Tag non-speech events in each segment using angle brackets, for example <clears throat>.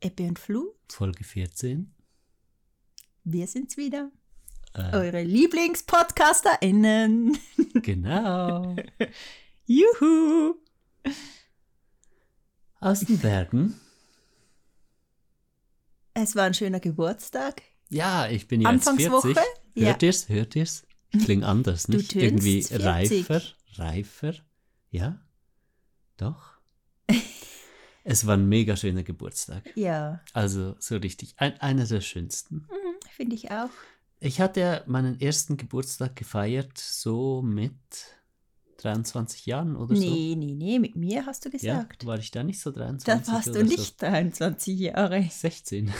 Ebbe und Flut. Folge 14. Wir sind's wieder. Äh, Eure LieblingspodcasterInnen. <laughs> genau. Juhu. Aus den Bergen. Es war ein schöner Geburtstag. Ja, ich bin jetzt Anfangswoche? 40. Ja. Hört ihr's? Hört ihr's? Ich klinge anders, nicht? Irgendwie 40. reifer, reifer. Ja, doch. Es war ein mega schöner Geburtstag. Ja, Also so richtig. Ein, einer der schönsten. mhm, finde ich auch. Ich hatte ja meinen ersten Geburtstag gefeiert, so mit 23 Jahren oder so. Nee, nee, nee, mit mir hast du Ja, gesagt. war ich da nicht so 23 <laughs> da warst du nicht 23 Jahre. So 16.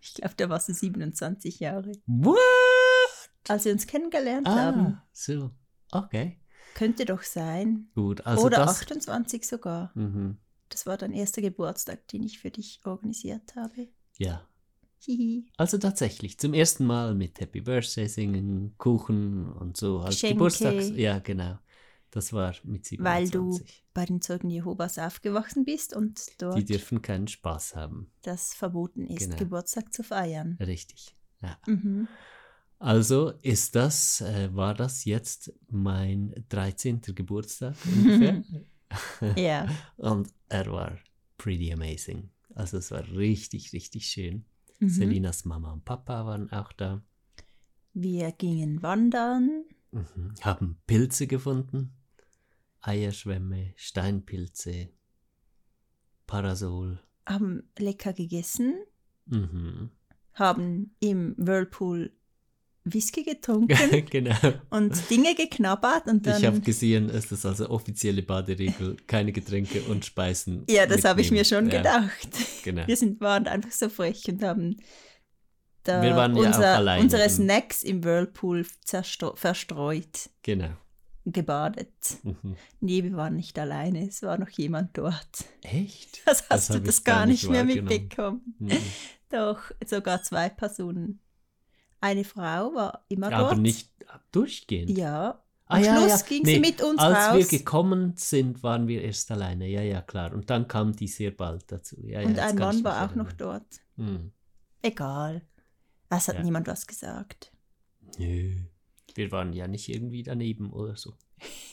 Ich glaube, da warst du 27 Jahre. What? Als wir uns kennengelernt haben. Ah, so. Okay. Könnte doch sein. Gut, also Oder das. 28 sogar. Mhm. Das war dein erster Geburtstag, den ich für dich organisiert habe. Ja. Hihi. Also tatsächlich, zum ersten Mal mit Happy Birthday singen, Kuchen und so. Als Geschenke. Geburtstags. Ja, genau. Das war mit 27. Weil du bei den Zeugen Jehovas aufgewachsen bist und Die dort dürfen keinen Spaß haben. das verboten ist, Genau. Geburtstag zu feiern. Richtig. Ja. Mhm. Also ist das, äh, war das jetzt mein 13. Geburtstag <laughs> ungefähr. Ja, <laughs> Und er war pretty amazing. Also es war richtig, richtig schön. mhm. Selinas Mama und Papa waren auch da. wir gingen wandern. Mhm. Haben Pilze gefunden. Eierschwämme, Steinpilze, Parasol. haben lecker gegessen, Mhm. haben im Whirlpool Whisky getrunken <laughs> genau. und Dinge geknabbert und Ich habe dann. gesehen, es ist also offizielle Baderegel, keine Getränke und Speisen. Ja, das habe ich mir schon. Ja, gedacht. Genau. Wir sind, waren einfach so frech und haben da Wir waren ja auch unser, alleine unsere Snacks im Whirlpool verstreut, Genau. gebadet. Mhm. Nee, wir waren nicht alleine, es war noch jemand dort. Echt? Das Das hast du hab ich das gar gar nicht mehr mitbekommen. Mhm. Doch, sogar zwei Personen. Eine Frau war immer dort. Aber nicht durchgehend. Ja. Ah, Am ja, Schluss ja. ging Nee, sie mit uns Als raus. wir gekommen sind, waren wir erst alleine. Ja, ja, klar. Und dann kam die sehr bald dazu. Ja, ja, und ein Mann war auch noch dort. Mhm. Egal. Es hat Ja. niemand was gesagt. Nö. Wir waren ja nicht irgendwie daneben oder so.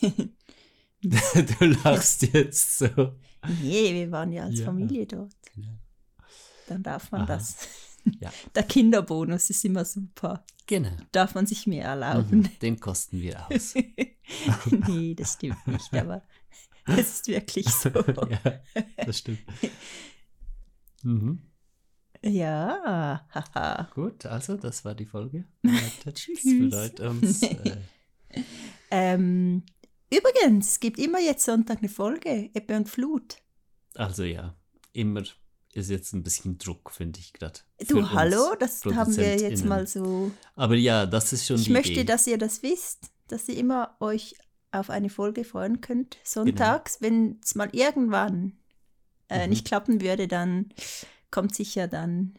<laughs> <laughs> du lachst jetzt so. nee, wir waren ja als Ja. Familie dort. Dann darf man Aha. das. Ja. <laughs> Der Kinderbonus ist immer super. Genau. Darf man sich mehr erlauben. Mhm. Den kosten wir aus. <laughs> nee, das stimmt nicht, aber <laughs> es ist wirklich so. ja, das stimmt. Mhm. Ja, haha. Gut, also das war die Folge. Tschüss. Bedeutet uns. Äh, Ähm, übrigens, es gibt immer jetzt Sonntag eine Folge, Ebbe und Flut. also ja, immer ist jetzt ein bisschen Druck, finde ich gerade. Du, hallo, das haben wir jetzt mal so. Aber ja, das ist schon Ich möchte, Idee. dass ihr das wisst, dass ihr immer euch auf eine Folge freuen könnt, Genau. sonntags. Wenn es mal irgendwann äh, Mhm. nicht klappen würde, dann kommt sicher dann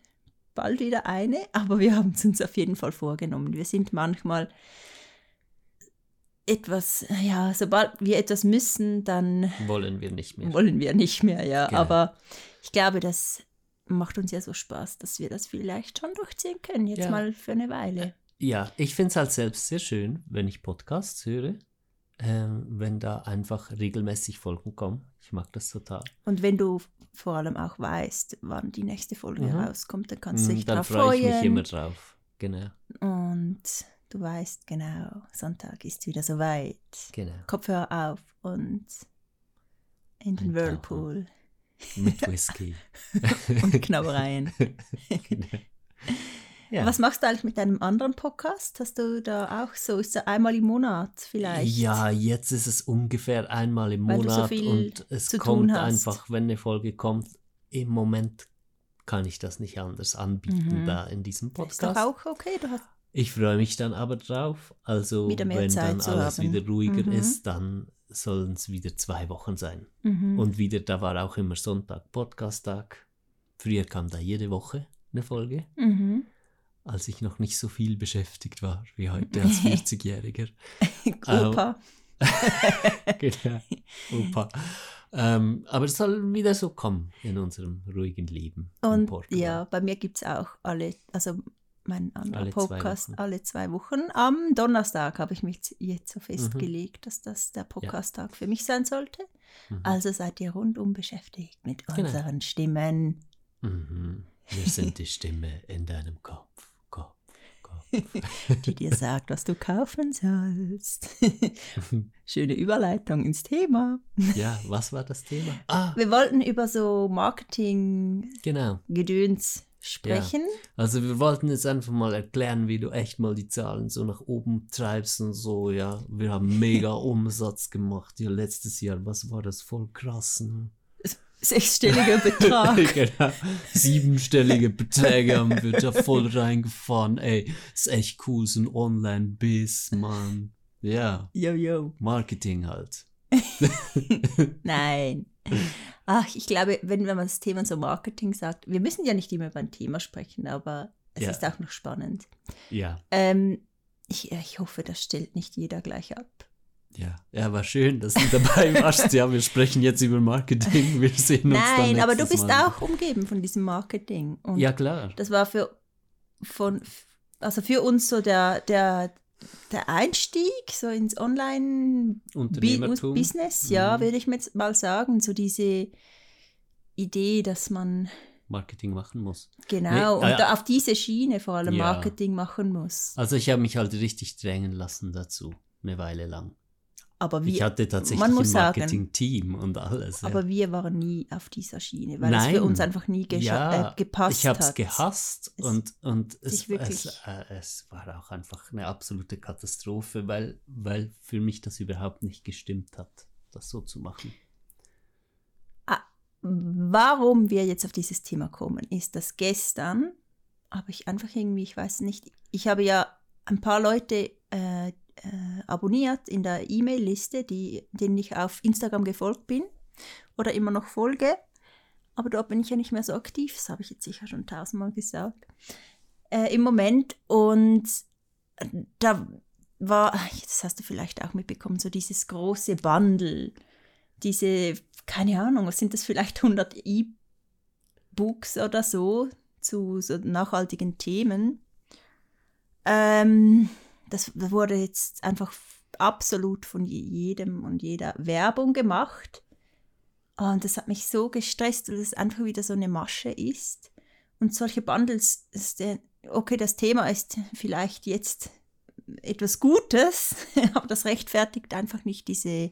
bald wieder eine. Aber wir haben es uns auf jeden Fall vorgenommen. Wir sind manchmal etwas, ja, sobald wir etwas müssen, dann Wollen wir nicht mehr. wollen wir nicht mehr, ja. Genau. Aber ich glaube, das macht uns ja so Spaß, dass wir das vielleicht schon durchziehen können, jetzt Ja. mal für eine Weile. Ja, ich finde es halt selbst sehr schön, wenn ich Podcasts höre, ähm, wenn da einfach regelmäßig Folgen kommen. Ich mag das total. Und wenn du vor allem auch weißt, wann die nächste Folge Mhm. rauskommt, dann kannst du Mm, dich Dann darauf freue ich mich freuen. immer drauf. Genau, Und du weißt genau, Sonntag ist wieder soweit. genau. Kopfhörer auf und in den Eintauchen. Whirlpool Mit <laughs> Whisky. und Knabbereien. genau. <laughs> Ja. Was machst du eigentlich mit deinem anderen Podcast? Hast du da auch so, ist er einmal im Monat vielleicht? Ja, jetzt ist es ungefähr einmal im Weil so Monat viel und es kommt einfach, wenn eine Folge kommt. Im Moment kann ich das nicht anders anbieten Mhm. da in diesem Ist doch Podcast. auch okay. Ich freue mich dann aber drauf. Also wenn Zeit dann alles haben. wieder ruhiger Mhm. ist, dann sollen es wieder zwei Wochen sein. mhm. Und wieder, da war auch immer Sonntag, Podcast-Tag. Früher kam da jede Woche eine Folge, mhm. als ich noch nicht so viel beschäftigt war wie heute als <laughs> 40-Jähriger. <laughs> Opa. <laughs> genau. Opa. Ähm, aber es soll wieder so kommen in unserem ruhigen Leben. Und ja, bei mir gibt es auch alle, also mein anderer Alle zwei Podcast Wochen. alle zwei Wochen. Am Donnerstag habe ich mich jetzt so Mhm. festgelegt, dass das der Podcast-Tag für mich sein sollte. Mhm. Also seid ihr rundum beschäftigt mit Genau. unseren Stimmen. Mhm. Wir sind die Stimme in deinem Kopf. Kopf, Kopf. <laughs> die dir sagt, was du kaufen sollst. <laughs> Schöne Überleitung ins Thema. Ja, was war das Thema? <laughs> Ah, Wir wollten über so Marketing-Gedöns sprechen. Also wir wollten jetzt einfach mal erklären, wie du echt mal die Zahlen so nach oben treibst und so, ja. Wir haben <laughs> mega Umsatz gemacht, ja, letztes Jahr. Was war das? Voll krass. Ne? Sechsstelliger <laughs> Betrag. <laughs> genau. Siebenstellige Beträge haben wir da voll reingefahren. Ey, ist echt cool, so ein Online-Biss, Mann. Ja, yo, yo. Marketing halt. Nein. Ach, ich glaube, wenn man das Thema so Marketing sagt, wir müssen ja nicht immer über ein Thema sprechen, aber es Ja. ist auch noch spannend. Ja, Ähm, ich, ich hoffe, das stellt nicht jeder gleich ab. ja. Ja, war schön, dass du dabei <laughs> warst. Ja, wir sprechen jetzt über Marketing. Wir sehen uns dann Nein, aber du bist Mal. auch umgeben von diesem Marketing. Und Ja, klar. das war für, von, also für uns so der, der, der Einstieg so ins. Online-Business, ja, Mhm. würde ich mir jetzt mal sagen. So diese Idee, dass man Marketing machen muss. genau Nee, und äh, da auf diese Schiene vor allem ja. Marketing machen muss. Also ich habe mich halt richtig drängen lassen dazu, eine Weile lang. Aber wir, ich hatte tatsächlich ein Marketing-Team und alles. Ja. aber wir waren nie auf dieser Schiene, weil es für Nein. uns einfach nie ja, äh, gepasst ich habe es hat. gehasst und, und es, es, äh, es war auch einfach eine absolute Katastrophe, weil, weil für mich das überhaupt nicht gestimmt hat, das so zu machen. Warum wir jetzt auf dieses Thema kommen, ist, dass gestern habe ich einfach irgendwie, ich weiß nicht, ich habe ja ein paar Leute äh, äh, abonniert in der E-Mail-Liste, denen ich auf Instagram gefolgt bin oder immer noch folge. Aber dort bin ich ja nicht mehr so aktiv, das habe ich jetzt sicher schon tausendmal gesagt. Äh, Im Moment und da war, das hast du vielleicht auch mitbekommen, so dieses große Bundle, diese, keine Ahnung, was sind das vielleicht 100 E-Books oder so zu so nachhaltigen Themen. Ähm, das wurde jetzt einfach absolut von jedem und jeder Werbung gemacht. Und das hat mich so gestresst, weil es einfach wieder so eine Masche ist. Und solche Bundles, der, okay, das Thema ist vielleicht jetzt etwas Gutes, <laughs> aber das rechtfertigt einfach nicht diese,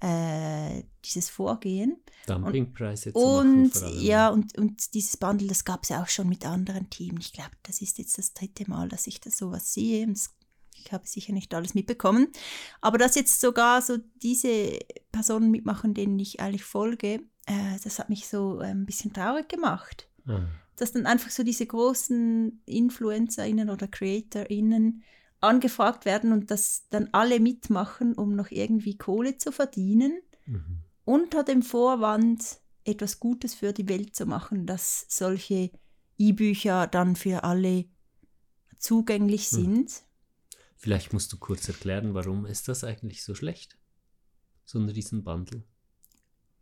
äh, dieses Vorgehen. Dumpingpreise zu machen Und allem. ja, und, und dieses Bundle, das gab es ja auch schon mit anderen Themen. Ich glaube, das ist jetzt das dritte Mal, dass ich das sowas sehe. Und das, ich habe sicher nicht alles mitbekommen. Aber dass jetzt sogar so diese Personen mitmachen, denen ich eigentlich folge, äh, das hat mich so äh, ein bisschen traurig gemacht. Ah. Dass dann einfach so diese großen InfluencerInnen oder CreatorInnen angefragt werden und dass dann alle mitmachen, um noch irgendwie Kohle zu verdienen Mhm. unter dem Vorwand, etwas Gutes für die Welt zu machen, dass solche E-Bücher dann für alle zugänglich Hm. sind. Vielleicht musst du kurz erklären, warum ist das eigentlich so schlecht? So ein Riesenbundle.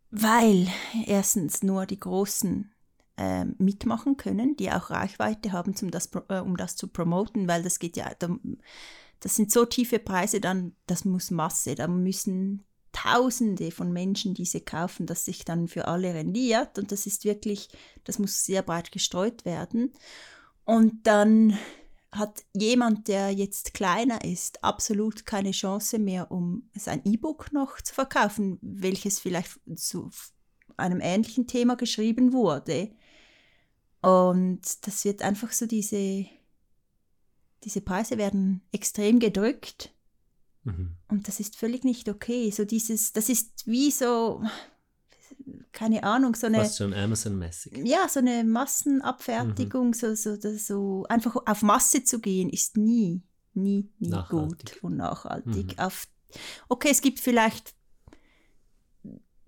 Weil erstens nur die Großen ähm, mitmachen können, die auch Reichweite haben, zum das, äh, um das zu promoten, weil das geht ja, da, das sind so tiefe Preise, dann, das muss Masse, da müssen Tausende von Menschen diese kaufen, dass sich dann für alle rendiert und das ist wirklich, das muss sehr breit gestreut werden. Und dann hat jemand, der jetzt kleiner ist, absolut keine Chance mehr, um sein E-Book noch zu verkaufen, welches vielleicht zu einem ähnlichen Thema geschrieben wurde. Und das wird einfach so diese, diese Preise werden extrem gedrückt Mhm. und das ist völlig nicht okay. So dieses, das ist wie so, keine Ahnung, so eine, Fast schon Amazon-mäßig. ja, so eine Massenabfertigung, so, so, das so, einfach auf Masse zu gehen, ist nie, nie, nie Nachhaltig. gut und nachhaltig. Mhm. Auf, okay, es gibt vielleicht,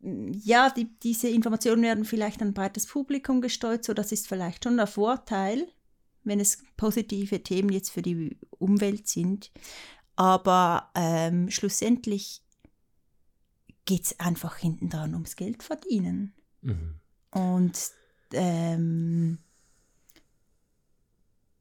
ja, die, diese Informationen werden vielleicht an ein breites Publikum gestreut, so das ist vielleicht schon der Vorteil, wenn es positive Themen jetzt für die Umwelt sind. Aber ähm, schlussendlich geht es einfach hinten dran ums Geld verdienen. Mhm. Und ähm,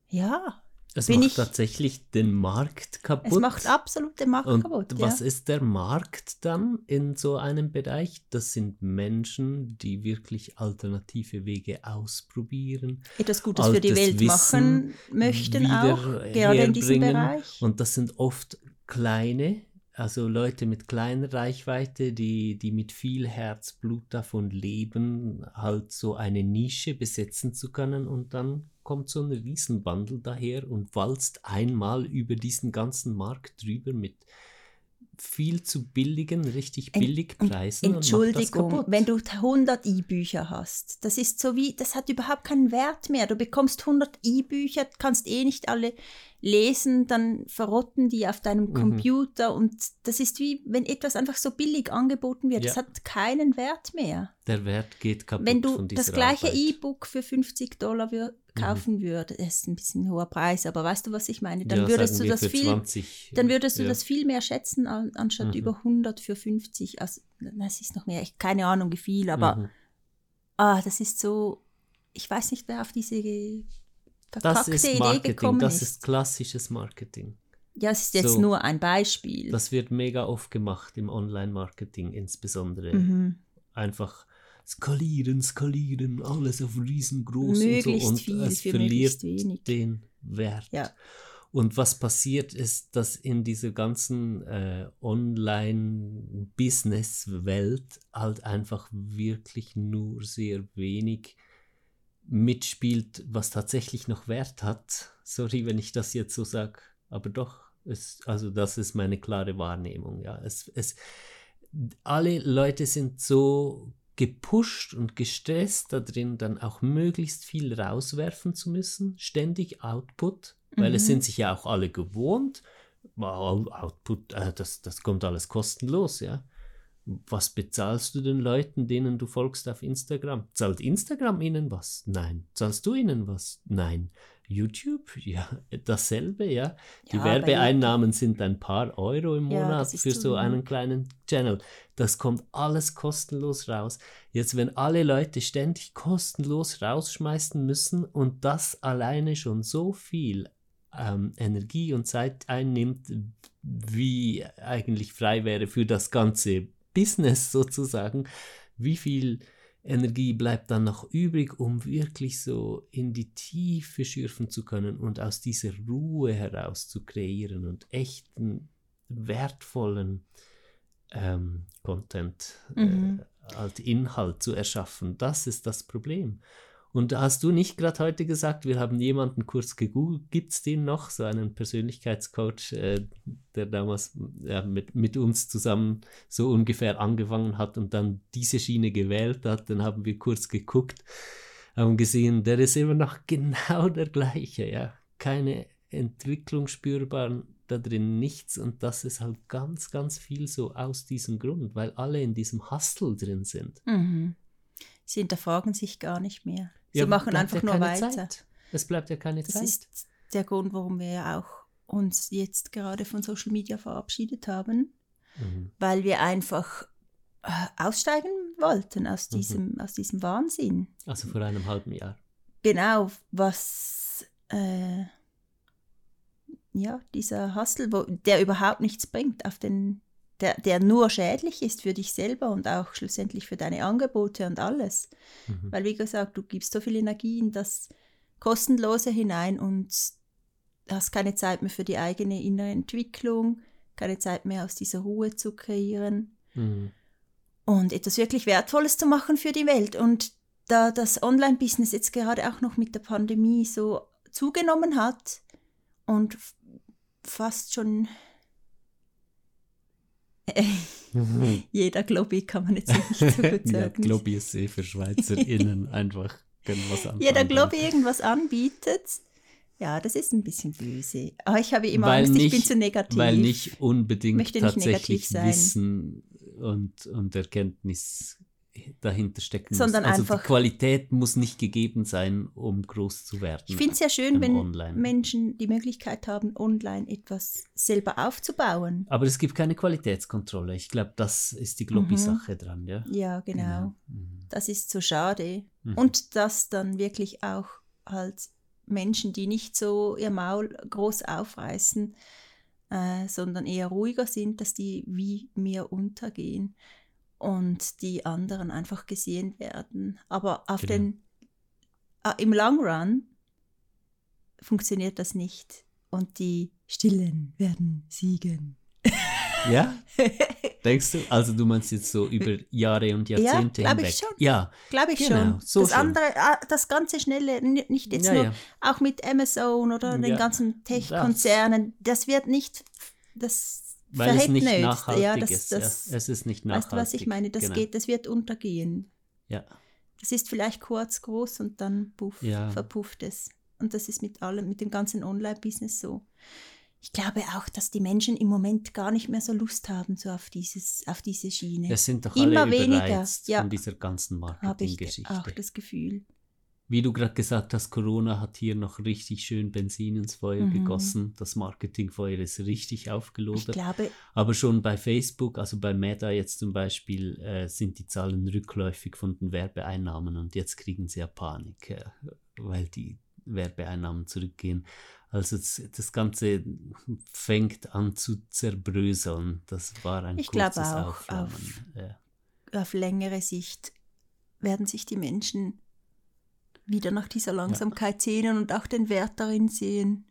ja, Es Bin macht ich- tatsächlich den Markt kaputt. es macht absolut den Markt Und kaputt. was ja. ist der Markt dann in so einem Bereich? Das sind Menschen, die wirklich alternative Wege ausprobieren. Etwas Gutes für die Welt Wissen machen möchten auch, gerade in diesem. Bereich. Und das sind oft kleine, also Leute mit kleiner Reichweite, die, die mit viel Herzblut davon leben, halt so eine Nische besetzen zu können. Und dann kommt so ein Riesenbandel daher und walzt einmal über diesen ganzen Markt drüber mit viel zu billigen, richtig Ent- billig Preisen. Entschuldigung, das wenn du 100 E-Bücher hast, das ist so wie, das hat überhaupt keinen Wert mehr. Du bekommst 100 E-Bücher, kannst eh nicht alle lesen, dann verrotten die auf deinem Mhm. Computer und das ist wie, wenn etwas einfach so billig angeboten wird, das Ja. hat keinen Wert mehr. Der Wert geht kaputt Wenn du das gleiche. E-Book für 50 Dollar wür kaufen würdest, das ist ein bisschen hoher Preis, aber weißt du, was ich meine? Dann ja, würdest du das viel 20, dann würdest du ja. das viel mehr schätzen, an, anstatt Mhm. über 100 für 50. Also, das ist noch mehr, ich keine Ahnung wie viel, aber Mhm. ah, das ist so, ich weiß nicht, wer auf diese Das verkackte ist Idee gekommen das ist. ist klassisches Marketing. Ja, es ist jetzt so. nur ein Beispiel. Das wird mega oft gemacht im Online-Marketing insbesondere. mhm. Einfach skalieren, skalieren, alles auf riesengroß Möglichst und so und viel es für verliert wenig. den Wert. Ja. Und was passiert ist, dass in dieser ganzen äh, Online-Business-Welt halt einfach wirklich nur sehr wenig mitspielt, was tatsächlich noch Wert hat. Sorry, wenn ich das jetzt so sage, aber doch, es, also das ist meine klare Wahrnehmung. Ja, es, es, alle Leute sind so gepusht und gestresst da drin, dann auch möglichst viel rauswerfen zu müssen, ständig Output, weil es Mhm. sind sich ja auch alle gewohnt. Output, äh, das, das kommt alles kostenlos, ja. Was bezahlst du den Leuten, denen du folgst auf Instagram? Zahlt Instagram ihnen was? Nein. Zahlst du ihnen was? Nein. YouTube? <laughs> Ja, dasselbe, ja. Die Ja, Werbeeinnahmen sind ein paar Euro im Ja, Monat ist für so einen kleinen Channel. Das kommt alles kostenlos raus. Jetzt, wenn alle Leute ständig kostenlos rausschmeißen müssen und das alleine schon so viel ähm, Energie und Zeit einnimmt, wie eigentlich frei wäre für das ganze Business <laughs> sozusagen, wie viel Energie bleibt dann noch übrig, um wirklich so in die Tiefe schürfen zu können und aus dieser Ruhe heraus zu kreieren und echten, wertvollen ähm, Content, Mhm. äh, als Inhalt zu erschaffen. Das ist das Problem. Und hast du nicht gerade heute gesagt, wir haben jemanden kurz gegoogelt, gibt es den noch, so einen Persönlichkeitscoach, äh, der damals ja, mit, mit uns zusammen so ungefähr angefangen hat und dann diese Schiene gewählt hat, dann haben wir kurz geguckt, haben gesehen, der ist immer noch <laughs> genau der gleiche, ja. Keine Entwicklung spürbar da drin, nichts und das ist halt ganz, ganz viel so aus diesem Grund, weil alle in diesem Hustle drin sind. Mhm. Sie hinterfragen sich gar nicht mehr. Sie Ja, machen bleibt einfach ja nur keine weiter. Zeit. Es bleibt ja keine Das Zeit. ist der Grund, warum wir ja auch uns jetzt gerade von Social Media verabschiedet haben, Mhm. weil wir einfach äh, aussteigen wollten aus Mhm. diesem, aus diesem Wahnsinn. Also vor einem halben Jahr. Genau, was äh, ja, dieser Hustle, wo, der überhaupt nichts bringt, auf den, der, der nur schädlich ist für dich selber und auch schlussendlich für deine Angebote und alles. Mhm. Weil, wie gesagt, du gibst so viel Energie in das Kostenlose hinein und hast keine Zeit mehr für die eigene innere Entwicklung, keine Zeit mehr aus dieser Ruhe zu kreieren Mhm. und etwas wirklich Wertvolles zu machen für die Welt. Und da das Online-Business jetzt gerade auch noch mit der Pandemie so zugenommen hat und fast schon <laughs> jeder Globby kann man jetzt nicht so <laughs> gut ja, sagen. glaube ich, eh für SchweizerInnen <laughs> einfach können was anfangen. jeder Globby irgendwas anbietet. Ja, das ist ein bisschen böse. Aber ich habe immer Weil Angst, ich nicht- bin zu negativ. Weil nicht unbedingt Möchte nicht negativ tatsächlich sein. Wissen und, und Erkenntnis dahinter stecken Sondern muss. Also einfach- die Qualität muss nicht gegeben sein, um groß zu werden. Ich finde es ja schön, wenn online. Menschen die Möglichkeit haben, online etwas selber aufzubauen. Aber es gibt keine Qualitätskontrolle. Ich glaube, das ist die Mhm. Globby-Sache dran, ja. Ja, genau. Mhm. Das ist so schade. Mhm. Und dass dann wirklich auch halt Menschen, die nicht so ihr Maul groß aufreißen, äh, sondern eher ruhiger sind, dass die wie mir untergehen und die anderen einfach gesehen werden. Aber auf Genau. den, äh, im Long Run funktioniert das nicht. Und die Stillen werden siegen. Ja? <laughs> Denkst du? Also du meinst jetzt so über Jahre und Ja, Jahrzehnte glaub ich hinweg? schon. Ja, Glaube ich Genau, schon. so das schon. andere, ah, das ganze Schnelle, nicht jetzt Ja, nur, ja. auch mit Amazon oder den Ja, ganzen Tech-Konzernen, das wird nicht, das weil es nicht verhält nachhaltig ja, das, ist. das, ja. Es ist nicht weißt nachhaltig. du, was ich meine? Das genau. geht, das wird untergehen. Ja. Das ist vielleicht kurz groß und dann puff, Ja. verpufft es. Und das ist mit allem, mit dem ganzen Online-Business so. Ich glaube auch, dass die Menschen im Moment gar nicht mehr so Lust haben, so auf, dieses, auf diese Schiene. Es sind doch Immer alle weniger, ja. von dieser ganzen Habe ich Marketinggeschichte. auch das Gefühl. Wie du gerade gesagt hast, Corona hat hier noch richtig schön Benzin ins Feuer Mhm. gegossen. Das Marketingfeuer ist richtig Ich aufgelodert. glaube, Aber schon bei Facebook, also bei Meta jetzt zum Beispiel, äh, sind die Zahlen rückläufig von den Werbeeinnahmen und jetzt kriegen sie ja Panik, äh, weil die Werbeeinnahmen zurückgehen. Also das, das Ganze fängt an zu zerbröseln. Das war ein Ich glaube kurzes auch, Aufflammen. auf- Ja. auf längere Sicht werden sich die Menschen wieder nach dieser Langsamkeit sehnen und auch den Wert darin sehen,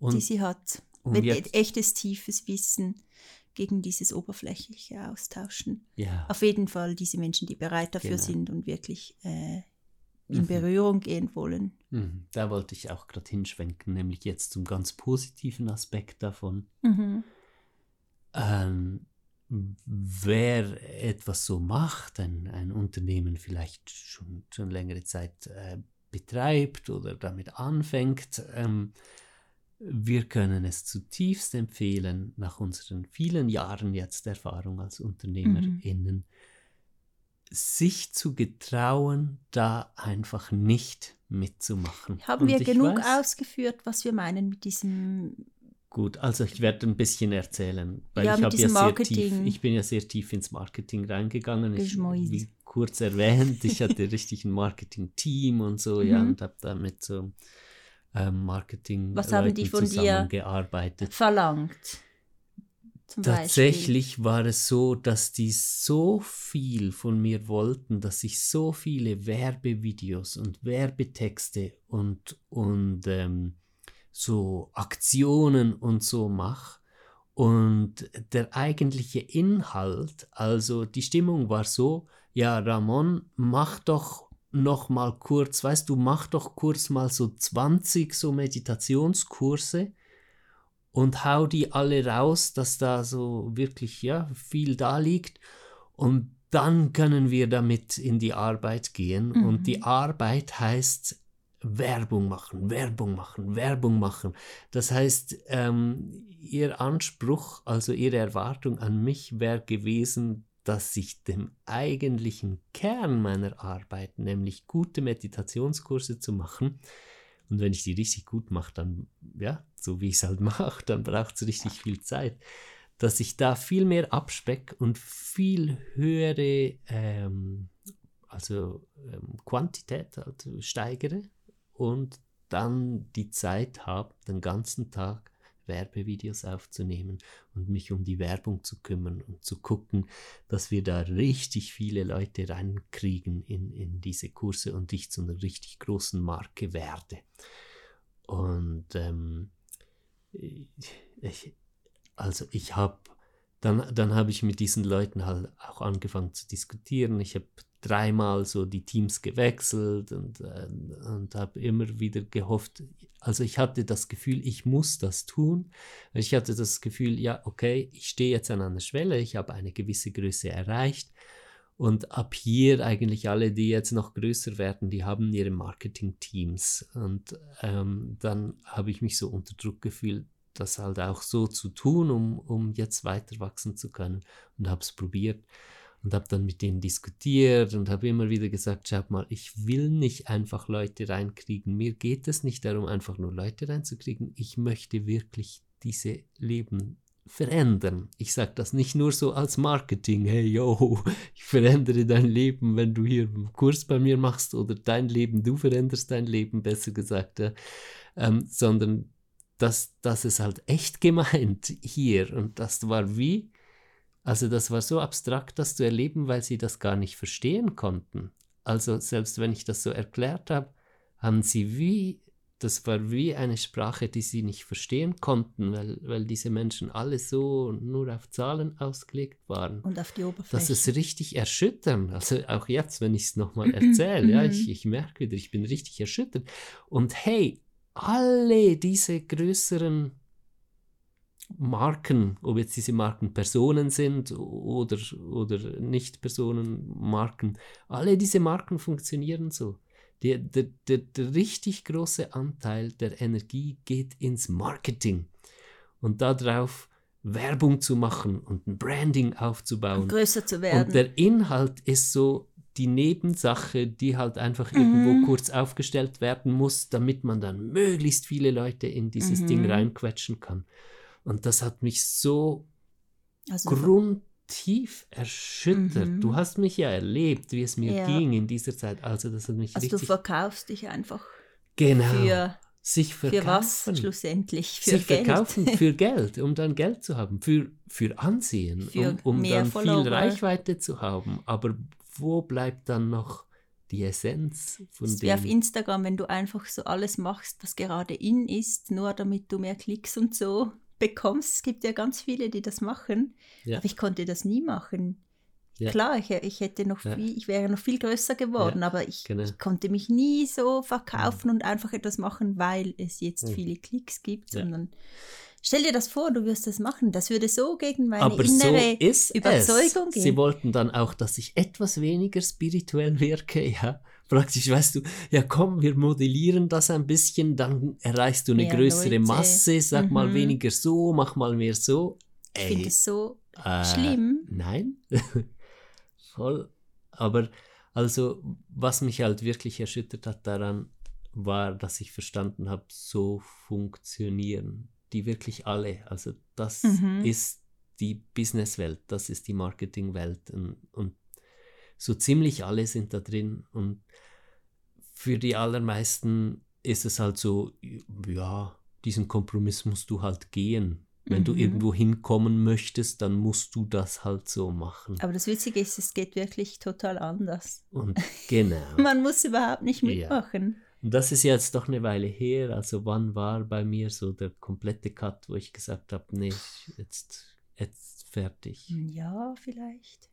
die Und, sie hat. und Wenn jetzt- echtes, tiefes Wissen gegen dieses oberflächliche austauschen. ja, Auf jeden Fall diese Menschen, die bereit dafür Genau. sind und wirklich äh, in Mhm. Berührung gehen wollen. mhm, da wollte ich auch gerade hinschwenken, nämlich jetzt zum ganz positiven Aspekt davon. Mhm. ähm, wer etwas so macht, ein, ein Unternehmen vielleicht schon, schon längere Zeit äh, betreibt oder damit anfängt, ähm, wir können es zutiefst empfehlen, nach unseren vielen Jahren jetzt Erfahrung als UnternehmerInnen, sich zu getrauen, da einfach nicht mitzumachen. Haben Und wir genug weiß- ausgeführt, was wir meinen mit diesem Gut, also ich werde ein bisschen erzählen, weil Ja, ich habe ja sehr tief, ich bin ja sehr tief ins Marketing reingegangen. Ich, wie kurz erwähnt, ich hatte richtig ein Marketing-Team und so, ja, Mhm. und habe da mit so ähm, Marketing Was haben die von dir verlangt? Tatsächlich war es so, dass die so viel von mir wollten, dass ich so viele Werbevideos und Werbetexte und, und ähm, so Aktionen und so mache. Und der eigentliche Inhalt, also die Stimmung war so, ja, Ramon, mach doch noch mal kurz, weißt du, mach doch kurz mal so 20 so Meditationskurse und hau die alle raus, dass da so wirklich ja viel da liegt und dann können wir damit in die Arbeit gehen Mhm. und die Arbeit heißt Werbung machen, Werbung machen, Werbung machen. Das heißt, ähm, ihr Anspruch, also ihre Erwartung an mich wäre gewesen, dass ich dem eigentlichen Kern meiner Arbeit, nämlich gute Meditationskurse zu machen, und wenn ich die richtig gut mache, dann, ja, so wie ich es halt <laughs> mache, dann braucht es richtig viel Zeit, dass ich da viel mehr abspeck und viel höhere, ähm, also ähm, Quantität halt steigere und dann die Zeit habe, den ganzen Tag Werbevideos aufzunehmen und mich um die Werbung zu kümmern und zu gucken, dass wir da richtig viele Leute reinkriegen in, in diese Kurse und ich zu einer richtig großen Marke werde. Und ähm, ich, also ich habe, dann, dann habe ich mit diesen Leuten halt auch angefangen zu diskutieren. Ich habe dreimal so die Teams gewechselt und, äh, und habe immer wieder gehofft, also ich hatte das Gefühl, ich muss das tun. Ich hatte das Gefühl, ja, okay, ich stehe jetzt an einer Schwelle, ich habe eine gewisse Größe erreicht. Und ab hier eigentlich alle, die jetzt noch größer werden, die haben ihre Marketing-Teams. Und ähm, dann habe ich mich so unter Druck gefühlt, das halt auch so zu tun, um, um jetzt weiter wachsen zu können. Und habe es probiert. und habe dann mit denen diskutiert und habe immer wieder gesagt, schau mal, ich will nicht einfach Leute reinkriegen. Mir geht es nicht darum, einfach nur Leute reinzukriegen. Ich möchte wirklich diese Leben verändern. Ich sage das nicht nur so als Marketing, hey yo, <laughs> ich verändere dein Leben, wenn du hier einen Kurs bei mir machst oder dein Leben, du veränderst dein Leben, besser gesagt, ja. ähm, sondern dass das ist halt echt gemeint hier und das war wie, also das war so abstrakt, das zu erleben, weil sie das gar nicht verstehen konnten. Also selbst wenn ich das so erklärt habe, haben sie wie das war wie eine Sprache, die sie nicht verstehen konnten, weil, weil diese Menschen alle so nur auf Zahlen ausgelegt waren. Und auf die Oberfläche. Das ist richtig erschütternd. Also auch jetzt, wenn ich es nochmal <clears throat> erzähle, ja, ich, ich merke wieder, ich bin richtig erschüttert. Und hey, alle diese größeren Marken, ob jetzt diese Marken Personen sind oder, oder nicht Personen, Marken, alle diese Marken funktionieren so. Der, der, der, der richtig große Anteil der Energie geht ins Marketing und darauf Werbung zu machen und ein Branding aufzubauen. Und größer zu werden. Und der Inhalt ist so die Nebensache, die halt einfach mhm. irgendwo kurz aufgestellt werden muss, damit man dann möglichst viele Leute in dieses mhm. Ding reinquetschen kann. Und das hat mich so also, grund tief erschüttert. Mhm. Du hast mich ja erlebt, wie es mir ja. ging in dieser Zeit. Also das hat mich also richtig... du verkaufst dich einfach genau. für, sich verkaufen. für was schlussendlich? Für sich Geld. verkaufen <laughs> für Geld, um dann Geld zu haben, für, für Ansehen, für um, um dann Follower. viel Reichweite zu haben. Aber wo bleibt dann noch die Essenz von das dem? Wie auf Instagram, wenn du einfach so alles machst, was gerade in ist, nur damit du mehr Klicks und so bekommst. Es gibt ja ganz viele, die das machen, ja. aber ich konnte das nie machen. Ja. Klar, ich, ich, hätte noch ja. viel, ich wäre noch viel größer geworden, aber ich, genau. ich, konnte mich nie so verkaufen und einfach etwas machen, weil es jetzt viele Klicks gibt, sondern Stell dir das vor, du wirst das machen. Das würde so gegen meine Aber innere so Überzeugung es. gehen. Sie wollten dann auch, dass ich etwas weniger spirituell wirke, ja praktisch, weißt du, ja komm, wir modellieren das ein bisschen, dann erreichst du eine mehr größere Leute. Masse, sag mhm. mal weniger so, mach mal mehr so. Ey, ich finde es so äh, schlimm. Nein, <laughs> voll. Aber also, was mich halt wirklich erschüttert hat daran, war, dass ich verstanden habe, so funktionieren die wirklich alle. Also das mhm. ist die Businesswelt, das ist die Marketingwelt und, und so ziemlich alle sind da drin und für die allermeisten ist es halt so, ja, diesen Kompromiss musst du halt gehen. Wenn mhm. du irgendwo hinkommen möchtest, dann musst du das halt so machen. Aber das Witzige ist, es geht wirklich total anders. Und <laughs> genau. Man muss überhaupt nicht mitmachen. Ja. Und das ist jetzt doch eine Weile her. Also wann war bei mir so der komplette Cut, wo ich gesagt habe, nee, jetzt, jetzt fertig. Ein Jahr vielleicht.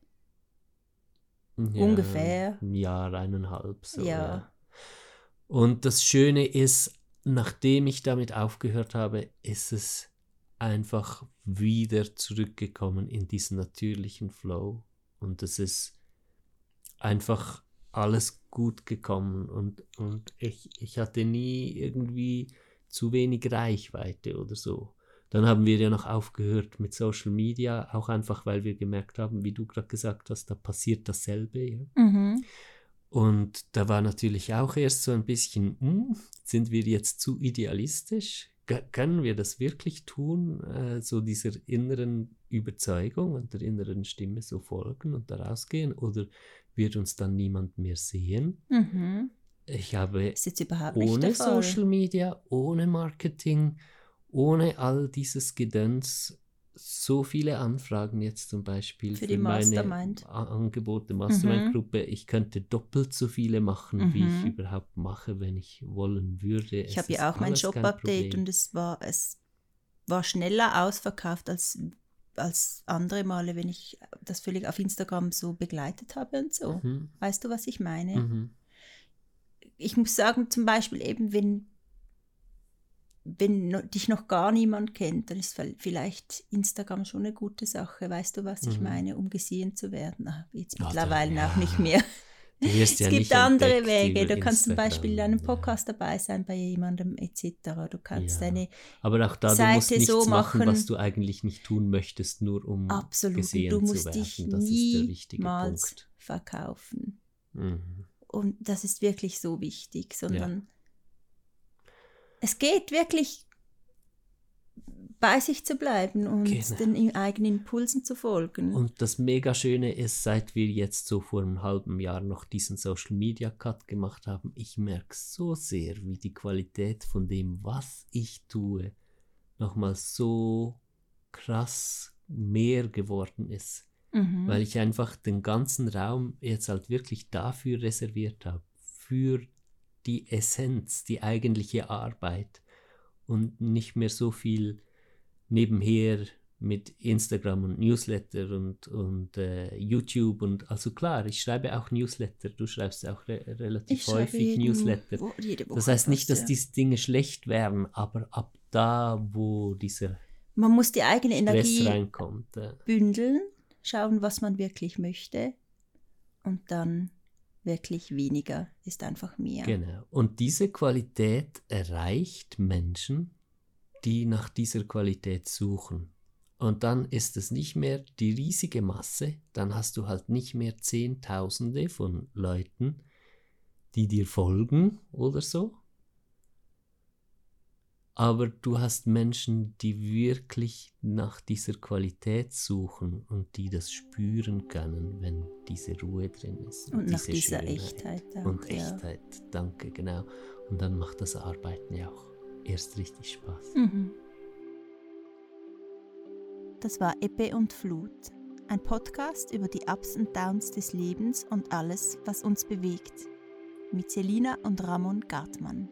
Ja, Ungefähr. Ein Jahr, eineinhalb. So, ja. ja. Und das Schöne ist, nachdem ich damit aufgehört habe, ist es einfach wieder zurückgekommen in diesen natürlichen Flow. Und es ist einfach alles gut gekommen und, und ich, ich hatte nie irgendwie zu wenig Reichweite oder so. Dann haben wir ja noch aufgehört mit Social Media, auch einfach, weil wir gemerkt haben, wie du gerade gesagt hast, da passiert dasselbe. Ja? Mhm. Und da war natürlich auch erst so ein bisschen, hm, sind wir jetzt zu idealistisch? G können wir das wirklich tun, äh, so dieser inneren Überzeugung und der inneren Stimme so folgen und daraus gehen? Oder wird uns dann niemand mehr sehen? Mhm. Ich habe ohne Social Media, ohne Marketing, ohne all dieses Gedöns so viele Anfragen jetzt zum Beispiel für, für meine Angebote, Mastermind-Gruppe. Mhm. Ich könnte doppelt so viele machen, mhm. wie ich überhaupt mache, wenn ich wollen würde. Ich habe ja auch mein Job-Update und es war, es war schneller ausverkauft als, als andere Male, wenn ich das völlig auf Instagram so begleitet habe und so. Mhm. Weißt du, was ich meine? Mhm. Ich muss sagen, zum Beispiel eben, wenn wenn dich noch gar niemand kennt, dann ist vielleicht Instagram schon eine gute Sache. Weißt du, was ich mhm. meine, um gesehen zu werden? Ach, jetzt mittlerweile ja, auch nicht mehr. Du wirst <laughs> ja es gibt andere entdeckt Wege. Du kannst zum Beispiel in Instagram, einem ja. Podcast dabei sein bei jemandem etc. Du kannst Ja. deine Aber auch da, du Seite musst nichts so machen, was machen. du eigentlich nicht tun möchtest, nur um absolut. gesehen Du zu musst werden. dich das ist der wichtige Punkt. verkaufen. Mhm. Und das ist wirklich so wichtig, sondern es geht wirklich bei sich zu bleiben und Genau. den eigenen Impulsen zu folgen. Und das mega Schöne ist, seit wir jetzt so vor einem halben Jahr noch diesen Social Media Cut gemacht haben, ich merke so sehr, wie die Qualität von dem, was ich tue, nochmal so krass mehr geworden ist. mhm. Weil ich einfach den ganzen Raum jetzt halt wirklich dafür reserviert habe, für die Essenz, die eigentliche Arbeit und nicht mehr so viel nebenher mit Instagram und Newsletter und, und äh, YouTube und also klar, ich schreibe auch Newsletter, du schreibst auch re relativ ich häufig jeden Newsletter. Wo, Das heißt nicht, dass ja. diese Dinge schlecht wären, aber ab da, wo dieser Man muss die eigene Energie äh, bündeln, schauen, was man wirklich möchte und dann wirklich weniger ist einfach mehr. Genau. Und diese Qualität erreicht Menschen, die nach dieser Qualität suchen. Und dann ist es nicht mehr die riesige Masse, dann hast du halt nicht mehr Zehntausende von Leuten, die dir folgen oder so. Aber du hast Menschen, die wirklich nach dieser Qualität suchen und die das spüren können, wenn diese Ruhe drin ist. Und nach diese dieser Schönheit. Echtheit auch. Und ja. Echtheit, danke, genau. Und dann macht das Arbeiten ja auch erst richtig Spaß. Mhm. Das war Ebbe und Flut, ein Podcast über die Ups und Downs des Lebens und alles, was uns bewegt, mit Selina und Ramon Gartmann.